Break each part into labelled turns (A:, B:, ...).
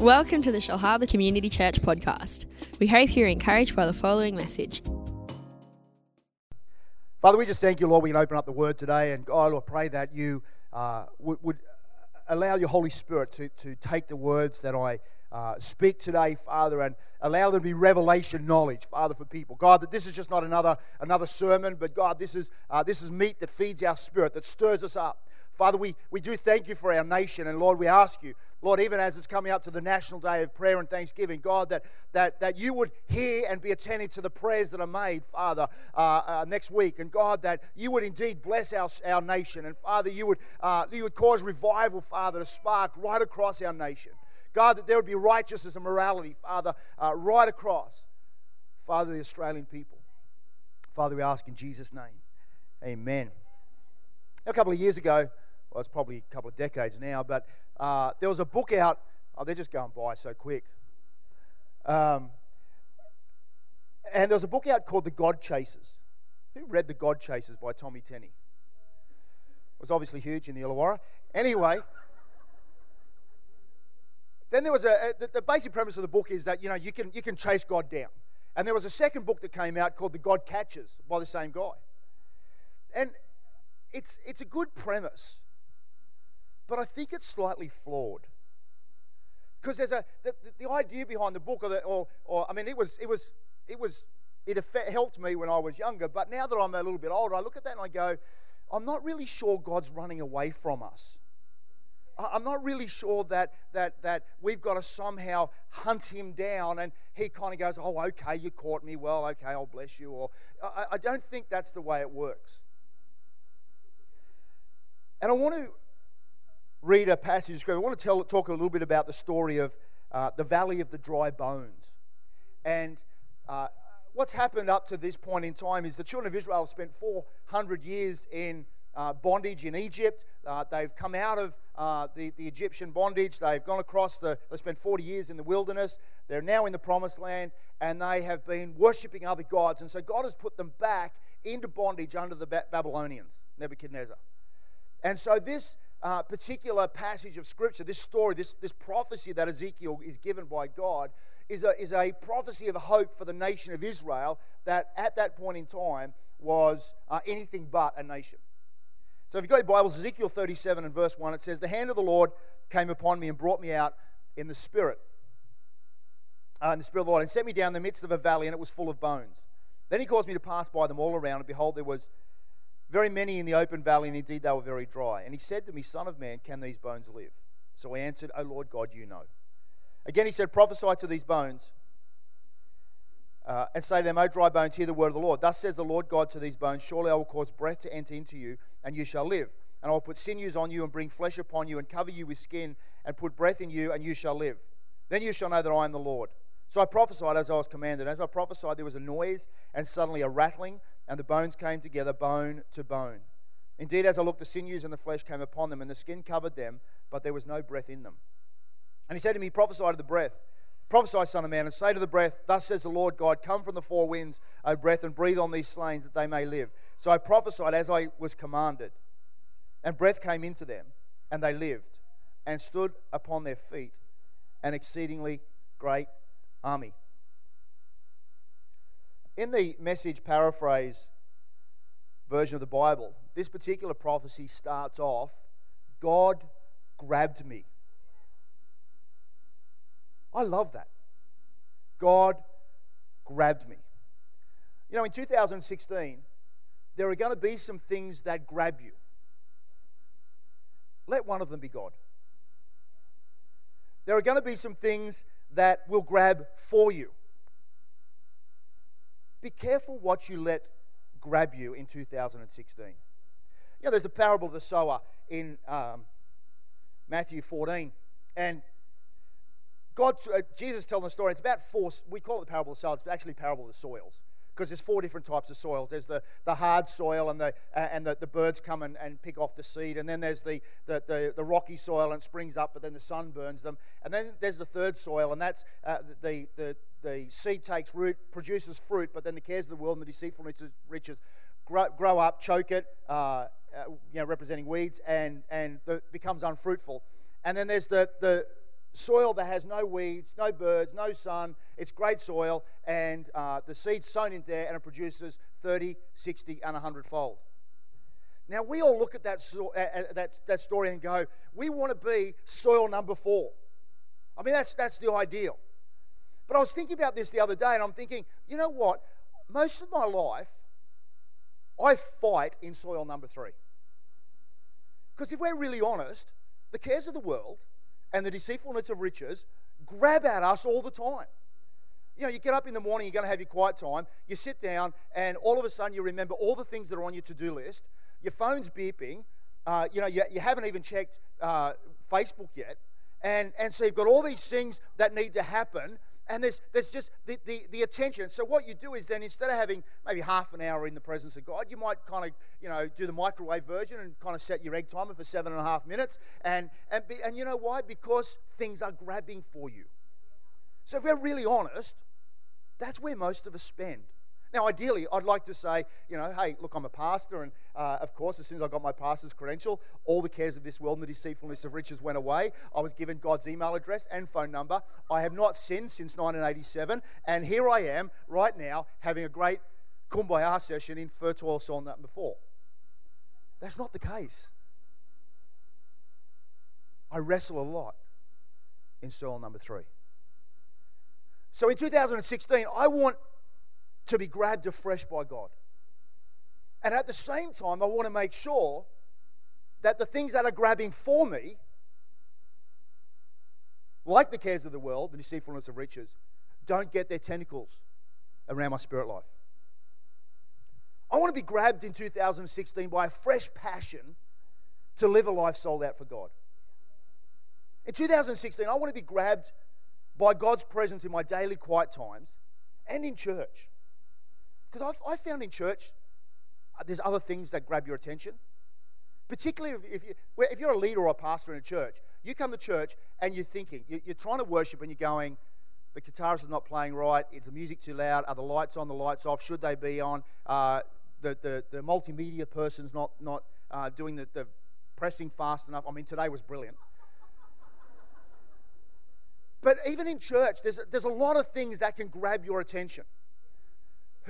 A: Welcome to the Shellharbour Community Church podcast. We hope you're encouraged by the following message.
B: Father, we just thank you, Lord. We can open up the word today. And God, I pray that you uh, would, would, allow your Holy Spirit to, to take the words that I uh, speak today, Father, and allow them to be revelation knowledge, Father, for people. God, that this is just not another, another sermon, but God, this is, uh, this is meat that feeds our spirit, that stirs us up. Father, we, we do thank you for our nation. And Lord, we ask you, Lord, even as it's coming up to the National Day of Prayer and Thanksgiving, God, that, that, that you would hear and be attentive to the prayers that are made, Father, uh, uh, next week. And God, that you would indeed bless our, our nation. And Father, you would, uh, you would cause revival, Father, to spark right across our nation. God, that there would be righteousness and morality, Father, uh, right across, Father, the Australian people. Father, we ask in Jesus' name. Amen. A couple of years ago, well, it's probably a couple of decades now, but uh, there was a book out. Oh, they're just going by so quick. Um, and there was a book out called The God Chasers. Who read The God Chasers by Tommy Tenney? It was obviously huge in the Illawarra. Anyway, then there was a, the, the basic premise of the book is that you know you can you can chase God down. And there was a second book that came out called The God Catchers by the same guy. And it's it's a good premise but I think it's slightly flawed. Because there's a the, the, idea behind the book, or, the, or, or I mean, it was it was it was it helped me when I was younger. But now that I'm a little bit older, I look at that and I go, I'm not really sure God's running away from us. I'm not really sure that, that, that we've got to somehow hunt him down and he kind of goes, Oh, okay, you caught me. Well, okay, I'll bless you. Or I, I don't think that's the way it works. And I want to read a passage of scripture. I want to tell, talk a little bit about the story of uh, the Valley of the Dry Bones. And uh, what's happened up to this point in time is the children of Israel have spent 400 years in uh, bondage in Egypt. Uh, they've come out of uh, the, the Egyptian bondage. They've gone across the, they spent 40 years in the wilderness. They're now in the promised land and they have been worshipping other gods. And so God has put them back into bondage under the Babylonians, Nebuchadnezzar. And so this uh, particular passage of Scripture, this story, this, this prophecy that Ezekiel is given by God, is a, is a prophecy of hope for the nation of Israel that at that point in time was uh, anything but a nation. So if you've got your Bibles, Ezekiel 37 and verse 1, it says, The hand of the Lord came upon me and brought me out in the Spirit. Uh, in the Spirit of the Lord, and set me down in the midst of a valley, and it was full of bones. Then he caused me to pass by them all around, and behold, there was very many in the open valley, and indeed they were very dry. And he said to me, Son of man, can these bones live? So I answered, O Lord God, you know. Again he said, Prophesy to these bones. Uh, and say to them, O dry bones, hear the word of the Lord. Thus says the Lord God to these bones Surely I will cause breath to enter into you, and you shall live. And I will put sinews on you, and bring flesh upon you, and cover you with skin, and put breath in you, and you shall live. Then you shall know that I am the Lord. So I prophesied as I was commanded. As I prophesied, there was a noise, and suddenly a rattling, and the bones came together, bone to bone. Indeed, as I looked, the sinews and the flesh came upon them, and the skin covered them, but there was no breath in them. And he said to me, Prophesy to the breath. Prophesy, Son of Man, and say to the breath, Thus says the Lord God, Come from the four winds, O breath, and breathe on these slain that they may live. So I prophesied as I was commanded. And breath came into them, and they lived, and stood upon their feet, an exceedingly great army. In the message paraphrase version of the Bible, this particular prophecy starts off God grabbed me. I love that. God grabbed me. You know, in 2016, there are going to be some things that grab you. Let one of them be God. There are going to be some things that will grab for you. Be careful what you let grab you in 2016. You know, there's a parable of the sower in um, Matthew 14, and God, uh, Jesus telling the story. It's about four. We call it the parable of the soil. It's actually parable of the soils because there's four different types of soils. There's the, the hard soil, and the uh, and the, the birds come and, and pick off the seed, and then there's the, the, the, the, rocky soil and springs up, but then the sun burns them, and then there's the third soil, and that's uh, the, the the seed takes root, produces fruit, but then the cares of the world and the deceitful riches grow, grow up, choke it, uh, uh, you know, representing weeds, and, and the, becomes unfruitful. And then there's the, the, soil that has no weeds, no birds, no sun. It's great soil, and uh, the seed's sown in there, and it produces 30, 60, and 100 fold. Now, we all look at that, so, uh, that, that story and go, we want to be soil number four. I mean, that's, that's the ideal. But I was thinking about this the other day, and I'm thinking, you know what? Most of my life, I fight in soil number three. Because if we're really honest, the cares of the world and the deceitfulness of riches grab at us all the time. You know, you get up in the morning, you're going to have your quiet time, you sit down, and all of a sudden you remember all the things that are on your to do list. Your phone's beeping. Uh, you know, you, you, haven't even checked uh, Facebook yet. And, and so you've got all these things that need to happen, and there's, there's just the, the, the, attention. So what you do is then instead of having maybe half an hour in the presence of God, you might kind of, you know, do the microwave version and kind of set your egg timer for seven and a half minutes. And, and, be, and you know why? Because things are grabbing for you. So if we're really honest, that's where most of us spend. Now, ideally, I'd like to say, you know, hey, look, I'm a pastor, and uh, of course, as soon as I got my pastor's credential, all the cares of this world and the deceitfulness of riches went away. I was given God's email address and phone number. I have not sinned since 1987, and here I am right now having a great kumbaya session in fertile soil number four. That's not the case. I wrestle a lot in soil number three. So in 2016, I want to be grabbed afresh by God. And at the same time, I want to make sure that the things that are grabbing for me, like the cares of the world, the deceitfulness of riches, don't get their tentacles around my spirit life. I want to be grabbed in 2016 by a fresh passion to live a life sold out for God. In 2016, I want to be grabbed by God's presence in my daily quiet times and in church. Because I found in church, uh, there's other things that grab your attention. Particularly if, if, you, if you're a leader or a pastor in a church, you come to church and you're thinking, you're trying to worship and you're going, the guitarist is not playing right, is the music too loud, are the lights on, the lights off, should they be on, uh, the, the, the multimedia person's not, not uh, doing the, the pressing fast enough. I mean, today was brilliant. But even in church, there's, there's a lot of things that can grab your attention.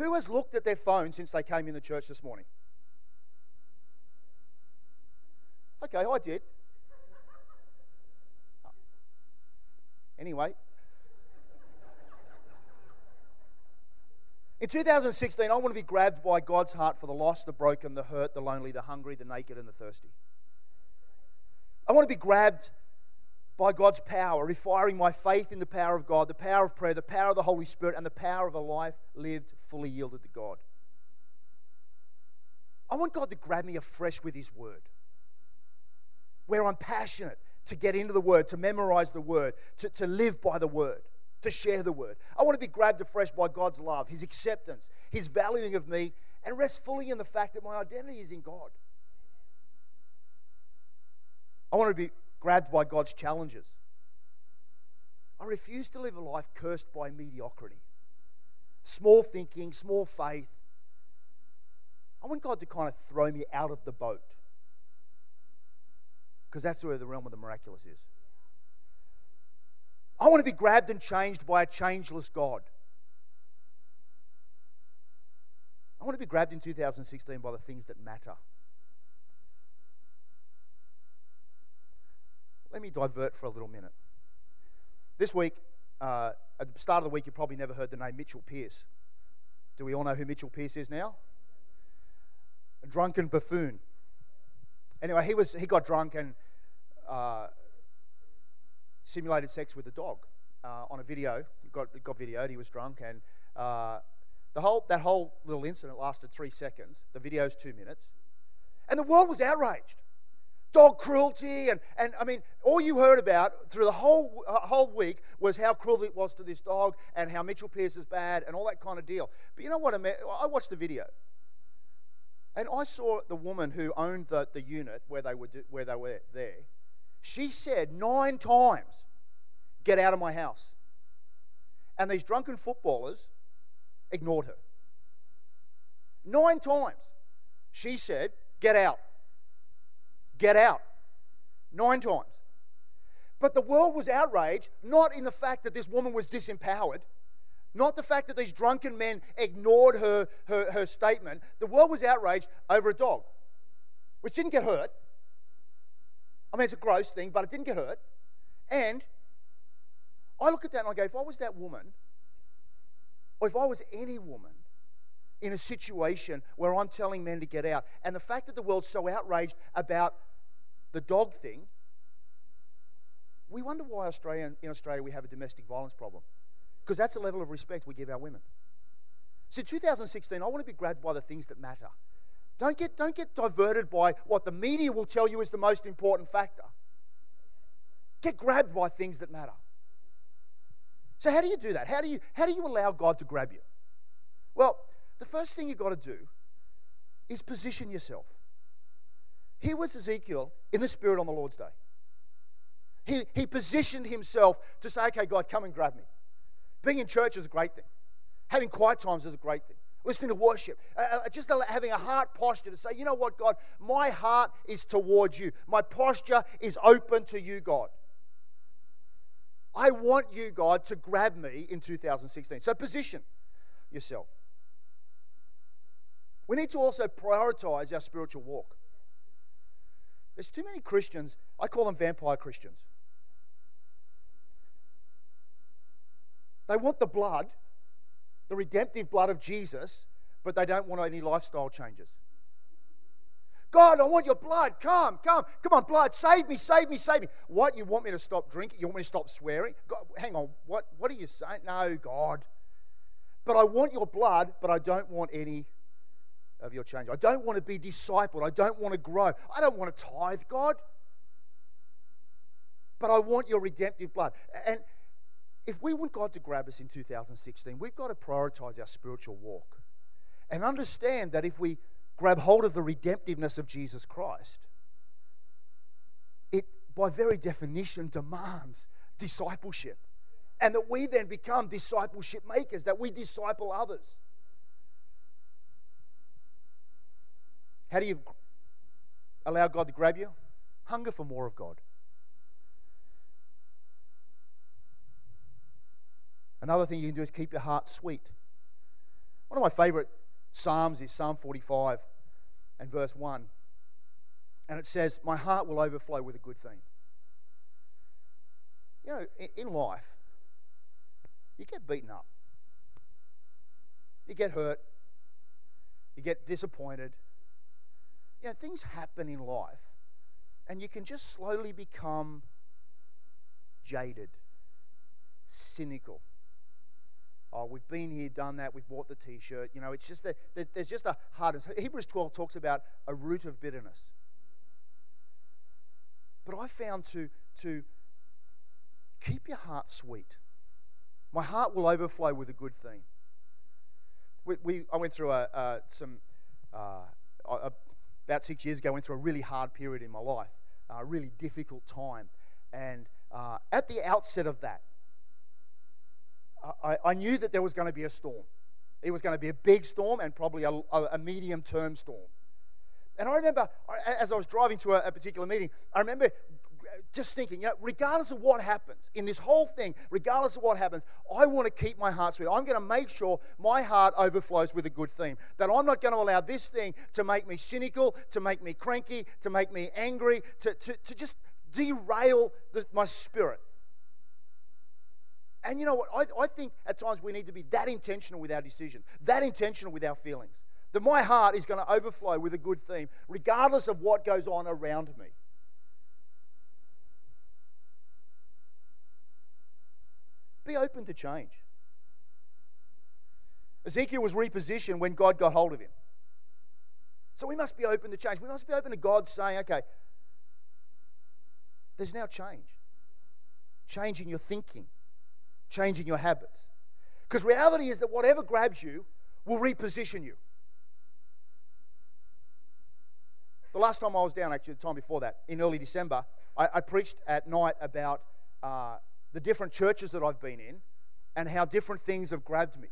B: Who has looked at their phone since they came in the church this morning? Okay, I did. Anyway, in 2016, I want to be grabbed by God's heart for the lost, the broken, the hurt, the lonely, the hungry, the naked, and the thirsty. I want to be grabbed by God's power, refiring my faith in the power of God, the power of prayer, the power of the Holy Spirit, and the power of a life lived fully yielded to God. I want God to grab me afresh with His Word, where I'm passionate to get into the Word, to memorize the Word, to, to live by the Word, to share the Word. I want to be grabbed afresh by God's love, His acceptance, His valuing of me, and rest fully in the fact that my identity is in God. I want to be grabbed by God's challenges. I refuse to live a life cursed by mediocrity, small thinking, small faith. I want God to kind of throw me out of the boat because that's where the realm of the miraculous is. I want to be grabbed and changed by a changeless God. I want to be grabbed in 2016 by the things that matter. Let me divert for a little minute. This week, uh, at the start of the week, you probably never heard the name Mitchell Pearce. Do we all know who Mitchell Pearce is now? A drunken buffoon. Anyway, he, was, he got drunk and uh, simulated sex with a dog uh, on a video. He got, got videoed, he was drunk, and uh, the whole, that whole little incident lasted three seconds. The video's two minutes. And the world was outraged dog cruelty. And, and I mean, all you heard about through the whole, uh, whole week was how cruel it was to this dog and how Mitchell Pearce is bad and all that kind of deal. But you know what? I, mean? I watched the video. And I saw the woman who owned the, the unit where they, were do, where they were there. She said nine times, Get out of my house. And these drunken footballers ignored her. Nine times. She said, Get out. Get out. Nine times. But the world was outraged, not in the fact that this woman was disempowered, not the fact that these drunken men ignored her, her, her statement. The world was outraged over a dog, which didn't get hurt. I mean, it's a gross thing, but it didn't get hurt. And I look at that and I go, if I was that woman, or if I was any woman in a situation where I'm telling men to get out, and the fact that the world's so outraged about the dog thing, we wonder why Australia, in Australia we have a domestic violence problem. Because that's the level of respect we give our women. See, 2016, I want to be grabbed by the things that matter. Don't get, don't get diverted by what the media will tell you is the most important factor. Get grabbed by things that matter. So, how do you do that? How do you, how do you allow God to grab you? Well, the first thing you've got to do is position yourself. Here was Ezekiel in the Spirit on the Lord's day. He, he positioned himself to say, okay, God, come and grab me. Being in church is a great thing, having quiet times is a great thing. Listening to worship, uh, uh just having a heart posture to say, you know what, God, my heart is towards you. My posture is open to you, God. I want you, God, to grab me in 2016. So position yourself. We need to also prioritize our spiritual walk. There's too many Christians, I call them vampire Christians. They want the blood, the redemptive blood of Jesus, but they don't want any lifestyle changes. God, I want your blood. Come, come, come on, blood. Save me, save me, save me. What? You want me to stop drinking? You want me to stop swearing? God, hang on. What, what are you saying? No, God. But I want your blood, but I don't want any of your change. I don't want to be discipled. I don't want to grow. I don't want to tithe, God. But I want your redemptive blood. And if we want God to grab us in 2016, we've got to prioritize our spiritual walk and understand that if we grab hold of the redemptiveness of Jesus Christ, it by very definition demands discipleship. And that we then become discipleship makers, that we disciple others. How do you allow God to grab you? Hunger for more of God. Another thing you can do is keep your heart sweet. One of my favorite Psalms is Psalm 45 and verse 1. And it says, My heart will overflow with a good thing. You know, in life, you get beaten up, you get hurt, you get disappointed. You know, things happen in life, and you can just slowly become jaded, cynical oh, we've been here, done that, we've bought the t shirt. You know, it's just that there's just a hardness. Hebrews 12 talks about a root of bitterness. But I found to, to keep your heart sweet. My heart will overflow with a good thing. We, we I went through a, a some, uh, a, about six years ago, went through a really hard period in my life, a really difficult time. And uh, at the outset of that, I, I knew that there was going to be a storm. It was going to be a big storm and probably a, a, a medium term storm. And I remember, as I was driving to a, a particular meeting, I remember just thinking, you know, regardless of what happens in this whole thing, regardless of what happens, I want to keep my heart sweet. I'm going to make sure my heart overflows with a good theme. That I'm not going to allow this thing to make me cynical, to make me cranky, to make me angry, to, to, to just derail the, my spirit. And you know what? I, I think at times we need to be that intentional with our decisions, that intentional with our feelings. That my heart is going to overflow with a good theme, regardless of what goes on around me. Be open to change. Ezekiel was repositioned when God got hold of him. So we must be open to change. We must be open to God saying, okay, there's now change. Change in your thinking, changing your habits. Because reality is that whatever grabs you will reposition you. The last time I was down, actually, the time before that, in early December, I, I preached at night about uh, the different churches that I've been in and how different things have grabbed me.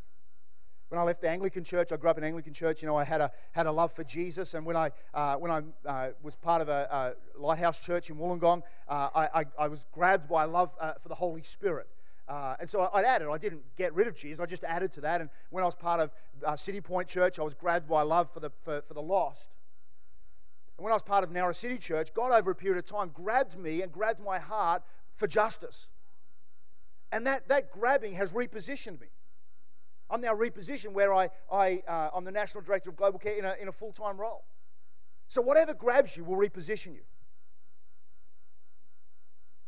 B: When I left the Anglican church, I grew up in Anglican church. You know, I had a had a love for Jesus, and when I uh, when I uh, was part of a, a, lighthouse church in Wollongong, uh, I, I, I, was grabbed by love uh, for the Holy Spirit. Uh, and so I, added. I didn't get rid of Jesus. I just added to that. And when I was part of uh, City Point Church, I was grabbed by love for the for, for the lost. And when I was part of Narrow City Church, God over a period of time grabbed me and grabbed my heart for justice. And that, that grabbing has repositioned me. I'm now repositioned where I, I, uh, I'm the National Director of Global Care in a, in a full time role. So whatever grabs you will reposition you.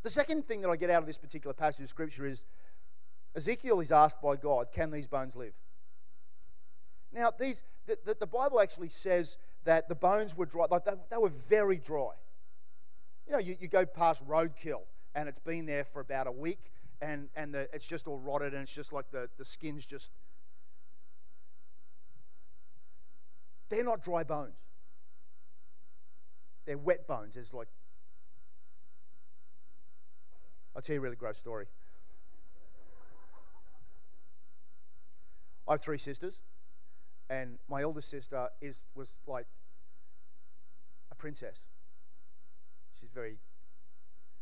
B: The second thing that I get out of this particular passage of Scripture is Ezekiel is asked by God, Can these bones live? Now, these, the, the, the Bible actually says that the bones were dry, like they, they were very dry. You know, you, you go past roadkill and it's been there for about a week and, and the, it's just all rotted and it's just like the, the skin's just. They're not dry bones. They're wet bones. It's like. I'll tell you a really gross story. I have three sisters, and my eldest sister is was like a princess. She's very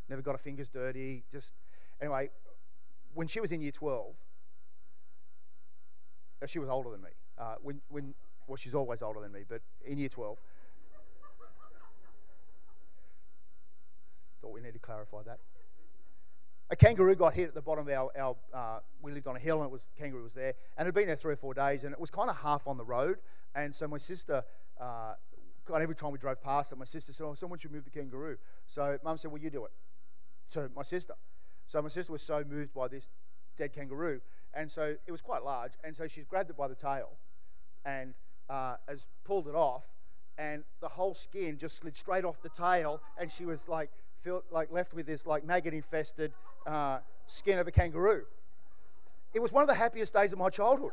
B: never got her fingers dirty. Just anyway, when she was in year 12, uh, she was older than me. Uh, when, when, well, she's always older than me, but in year 12, thought we need to clarify that. A kangaroo got hit at the bottom of our, our uh, we lived on a hill and it was kangaroo was there and it had been there three or four days and it was kind of half on the road and so my sister uh, God, every time we drove past it my sister said oh someone should move the kangaroo so mum said well you do it to my sister so my sister was so moved by this dead kangaroo, and so it was quite large, and so she's grabbed it by the tail, and uh, has pulled it off, and the whole skin just slid straight off the tail, and she was like, felt like left with this like maggot-infested uh, skin of a kangaroo. It was one of the happiest days of my childhood.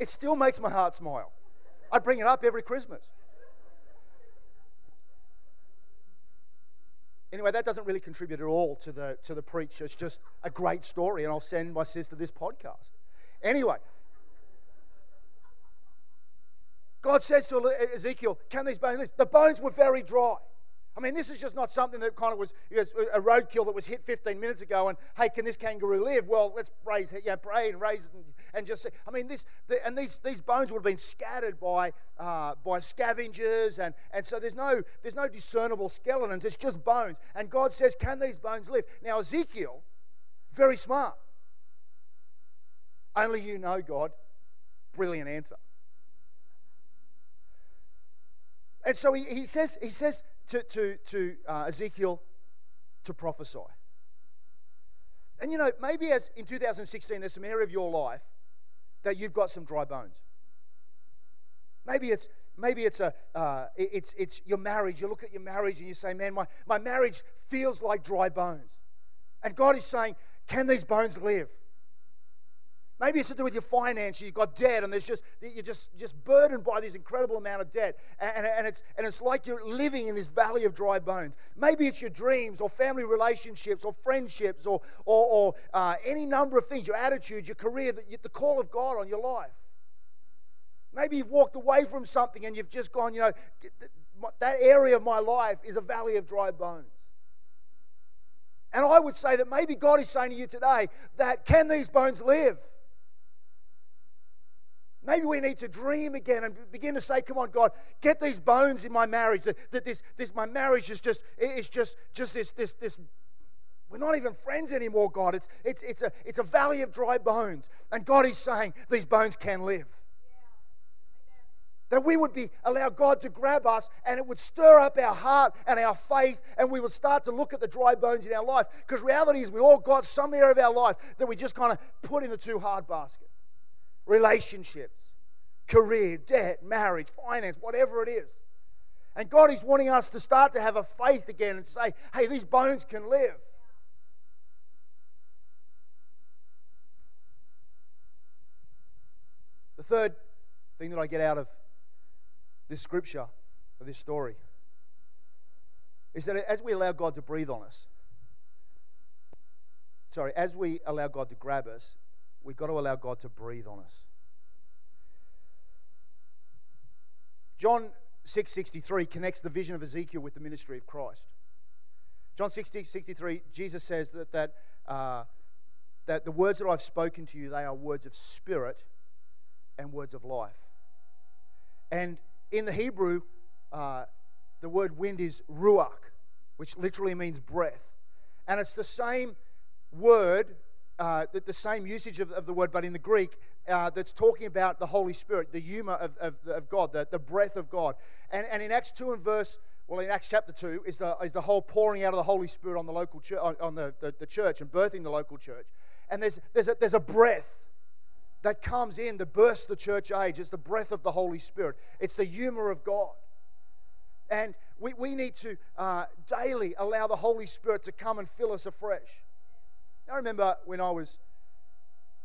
B: It still makes my heart smile. I bring it up every Christmas. Anyway, that doesn't really contribute at all to the, to the preach. It's just a great story, and I'll send my sister this podcast. Anyway, God says to Ezekiel, Can these bones live? The bones were very dry. I mean, this is just not something that kind of was a roadkill that was hit 15 minutes ago and, hey, can this kangaroo live? Well, let's raise, you know, pray and raise it and, and just say, I mean, this, the, and these, these bones would have been scattered by, uh, by scavengers, and, and so there's no, there's no discernible skeletons, it's just bones. And God says, can these bones live? Now, Ezekiel, very smart. Only you know, God. Brilliant answer. And so he, he says, he says, to, to, to uh, Ezekiel to prophesy. And you know, maybe as in 2016, there's some area of your life that you've got some dry bones. Maybe it's maybe it's a uh, it's it's your marriage. You look at your marriage and you say, "Man, my, my marriage feels like dry bones." And God is saying, "Can these bones live?" Maybe it's to do with your finances. You've got debt, and there's just you're just just burdened by this incredible amount of debt, and, and it's and it's like you're living in this valley of dry bones. Maybe it's your dreams, or family relationships, or friendships, or or, or uh, any number of things. Your attitude, your career, the, the call of God on your life. Maybe you've walked away from something, and you've just gone. You know, that area of my life is a valley of dry bones. And I would say that maybe God is saying to you today that can these bones live? Maybe we need to dream again and begin to say, "Come on, God, get these bones in my marriage. That, that this, this, my marriage is just, it's just, just this, this, this. We're not even friends anymore, God. It's, it's, it's a, it's a valley of dry bones, and God is saying these bones can live. That we would be allow God to grab us, and it would stir up our heart and our faith, and we would start to look at the dry bones in our life. Because reality is, we all got some area of our life that we just kind of put in the too hard basket relationships, career, debt, marriage, finance, whatever it is. And God is wanting us to start to have a faith again and say, hey, these bones can live. The third thing that I get out of this scripture, or this story, is that as we allow God to breathe on us, sorry, as we allow God to grab us, we've got to allow God to breathe on us. John 6:63 connects the vision of Ezekiel with the ministry of Christ. John 6:63, Jesus says that, that, uh, that the words that I've spoken to you, they are words of spirit and words of life. And in the Hebrew, uh, the word wind is ruach, which literally means breath. And it's the same word, uh, the, the, same usage of, of, the word, but in the Greek, uh, that's talking about the Holy Spirit, the pneuma of, of, of God, the, the breath of God. And, and in Acts 2 and verse well, in Acts chapter 2 is the, is the whole pouring out of the Holy Spirit on the local church, on, on the, the, the, church and birthing the local church. And there's, there's, a, there's a breath that comes in that bursts the church age. It's the breath of the Holy Spirit, it's the pneuma of God. And we, we need to uh, daily allow the Holy Spirit to come and fill us afresh. I remember when I was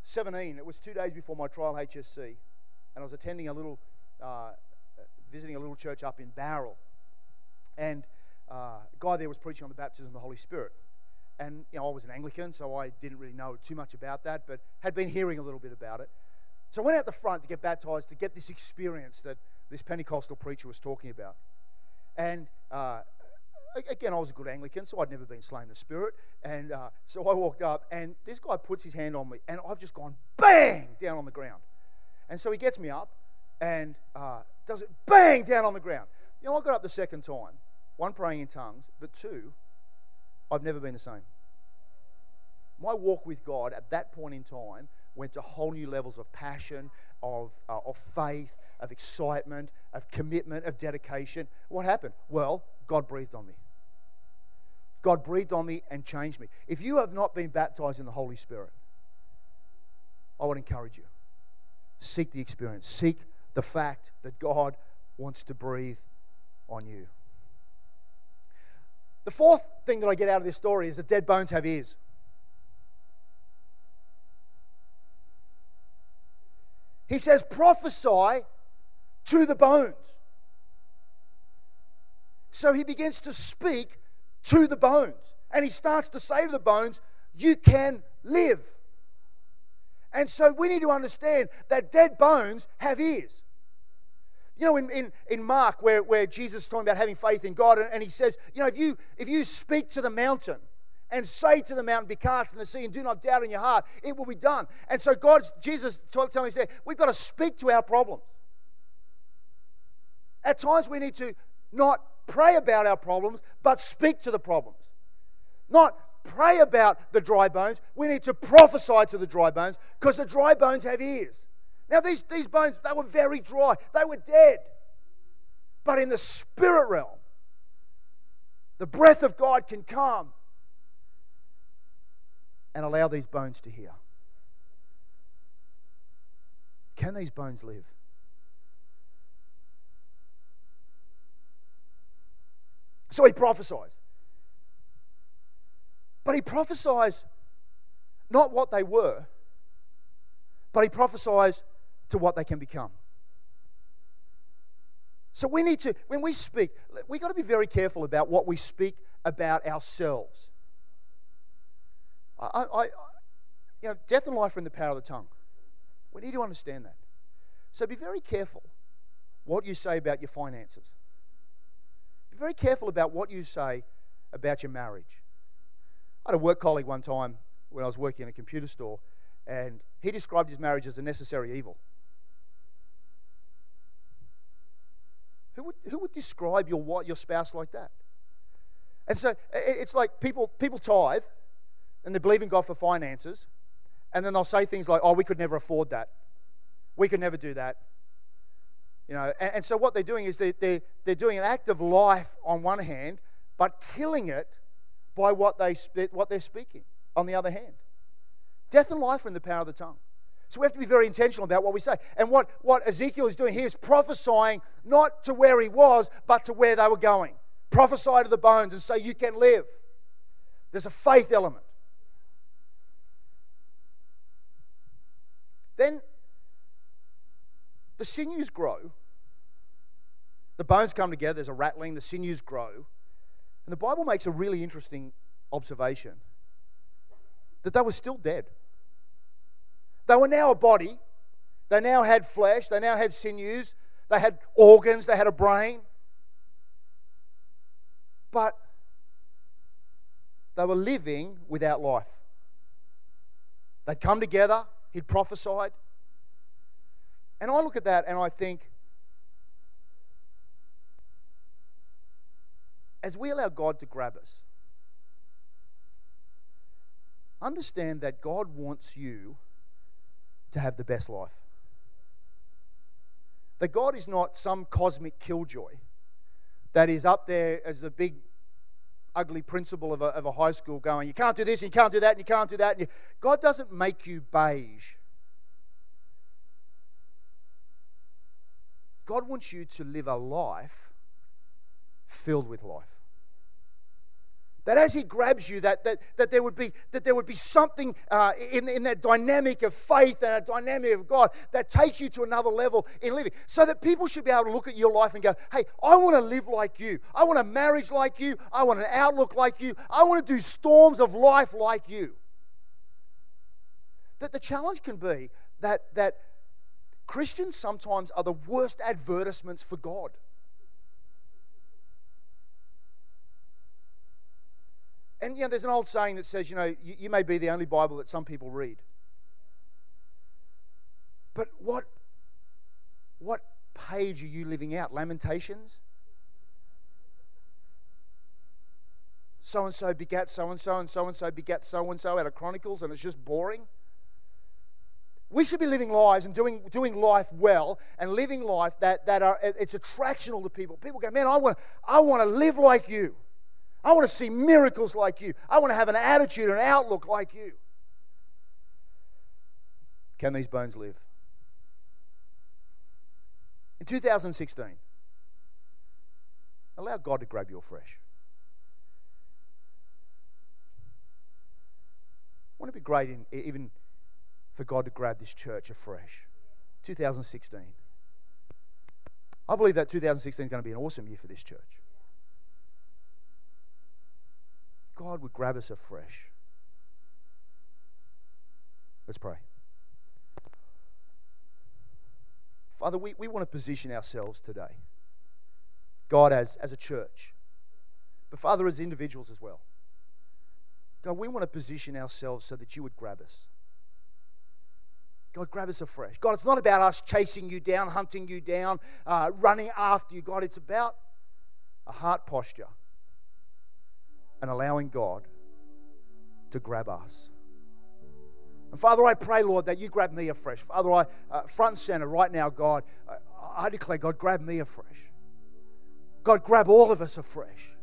B: 17, it was two days before my trial HSC, and I was attending a little, uh, visiting a little church up in Bowral. And uh, a guy there was preaching on the baptism of the Holy Spirit. And you know, I was an Anglican, so I didn't really know too much about that, but had been hearing a little bit about it. So I went out the front to get baptized to get this experience that this Pentecostal preacher was talking about. And uh, again, I was a good Anglican, so I'd never been slain the Spirit. And uh, so I walked up, and this guy puts his hand on me, and I've just gone bang down on the ground. And so he gets me up and uh, does it bang down on the ground. You know, I got up the second time, one, praying in tongues, but two, I've never been the same. My walk with God at that point in time went to whole new levels of passion, of, uh, of faith, of excitement, of commitment, of dedication. What happened? Well, God breathed on me. God breathed on me and changed me. If you have not been baptized in the Holy Spirit, I would encourage you. Seek the experience. Seek the fact that God wants to breathe on you. The fourth thing that I get out of this story is that dead bones have ears. He says, prophesy to the bones. So he begins to speak to the bones. And he starts to say to the bones, You can live. And so we need to understand that dead bones have ears. You know, in, in, in Mark, where, where Jesus is talking about having faith in God, and, and he says, you know, if you, if you speak to the mountain and say to the mountain, be cast in the sea, and do not doubt in your heart, it will be done. And so God, Jesus telling me, said, we've got to speak to our problems. At times we need to not pray about our problems, but speak to the problems. Not pray about the dry bones. We need to prophesy to the dry bones because the dry bones have ears. Now, these, these bones, they were very dry, they were dead. But in the spirit realm, the breath of God can come and allow these bones to hear. Can these bones live? So he prophesies. But he prophesies not what they were, but he prophesies to what they can become. So we need to, when we speak, we've got to be very careful about what we speak about ourselves. I, I, you know, death and life are in the power of the tongue. We need to understand that. So be very careful what you say about your finances. Very careful about what you say about your marriage. I had a work colleague one time when I was working in a computer store, and he described his marriage as a necessary evil. Who would, who would describe your, your spouse like that? And so it's like people, people tithe and they believe in God for finances, and then they'll say things like, oh, we could never afford that. We could never do that. You know, and, and so what they're doing is they, they, they're doing an act of life on one hand, but killing it by what, they, what they're speaking on the other hand. Death and life are in the power of the tongue. So we have to be very intentional about what we say. And what, what Ezekiel is doing here is prophesying not to where he was, but to where they were going. Prophesy to the bones and say, You can live. There's a faith element. Then the sinews grow. The bones come together, there's a rattling, the sinews grow. And the Bible makes a really interesting observation that they were still dead. They were now a body. They now had flesh. They now had sinews. They had organs. They had a brain. But they were living without life. They'd come together. He'd prophesied. And I look at that and I think, as we allow God to grab us, understand that God wants you to have the best life. That God is not some cosmic killjoy that is up there as the big ugly principal of a, of a high school going, you can't do this, and you can't do that, and you can't do that. And you... God doesn't make you beige. God wants you to live a life filled with life. That as he grabs you, that, that, that, there, would be, that there would be something uh, in, in that dynamic of faith and a dynamic of God that takes you to another level in living. So that people should be able to look at your life and go, hey, I want to live like you. I want a marriage like you. I want an outlook like you. I want to do storms of life like you. That the challenge can be that, that Christians sometimes are the worst advertisements for God. And you know, there's an old saying that says, you know, you, you may be the only Bible that some people read. But what, what page are you living out? Lamentations? So and so begat so and so, and so and so begat so and so out of Chronicles, and it's just boring. We should be living lives and doing, doing life well and living life that, that are it's attractional to people. People go, man, I want, I want to live like you. I want to see miracles like you. I want to have an attitude and an outlook like you. Can these bones live? In 2016, allow God to grab you afresh. Wouldn't it be great in, even for God to grab this church afresh? 2016. I believe that 2016 is going to be an awesome year for this church. God would grab us afresh. Let's pray. Father, we, we want to position ourselves today, God, as, as a church, but Father, as individuals as well. God, we want to position ourselves so that you would grab us. God, grab us afresh. God, it's not about us chasing you down, hunting you down, uh, running after you. God, it's about a heart posture and allowing God to grab us. And Father, I pray, Lord, that you grab me afresh. Father, I uh, front center right now, God, I, I declare, God, grab me afresh. God, grab all of us afresh.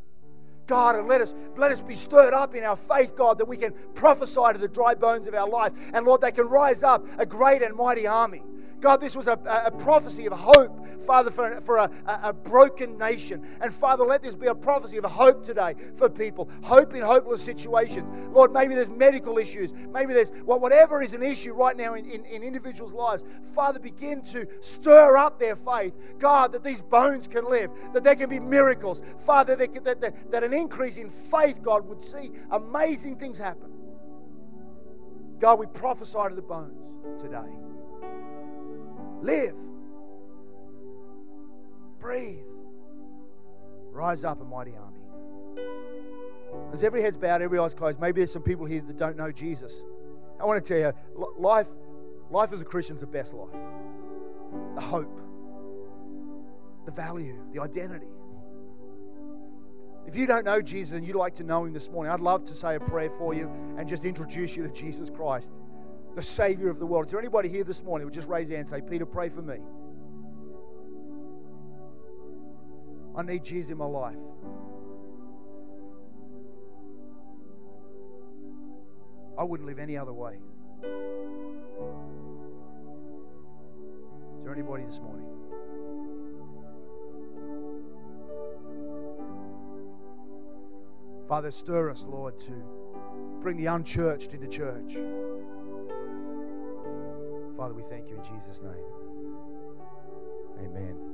B: God, and let us let us be stirred up in our faith, God, that we can prophesy to the dry bones of our life, and Lord, they can rise up a great and mighty army. God, this was a, a prophecy of hope, Father, for, for a, a, broken nation. And Father, let this be a prophecy of hope today for people. Hope in hopeless situations. Lord, maybe there's medical issues. Maybe there's well, whatever is an issue right now in, in, in individuals' lives. Father, begin to stir up their faith. God, that these bones can live, that there can be miracles. Father, that, that, that, that an increase in faith, God, would see amazing things happen. God, we prophesy to the bones today. Live. Breathe. Rise up a mighty army. As every head's bowed, every eye's closed, maybe there's some people here that don't know Jesus. I want to tell you, life, life as a Christian is the best life. The hope, the value, the identity. If you don't know Jesus and you'd like to know him this morning, I'd love to say a prayer for you and just introduce you to Jesus Christ the Savior of the world. Is there anybody here this morning who would just raise their hand and say, Peter, pray for me? I need Jesus in my life. I wouldn't live any other way. Is there anybody this morning? Father, stir us, Lord, to bring the unchurched into church. Father, we thank you in Jesus' name. Amen.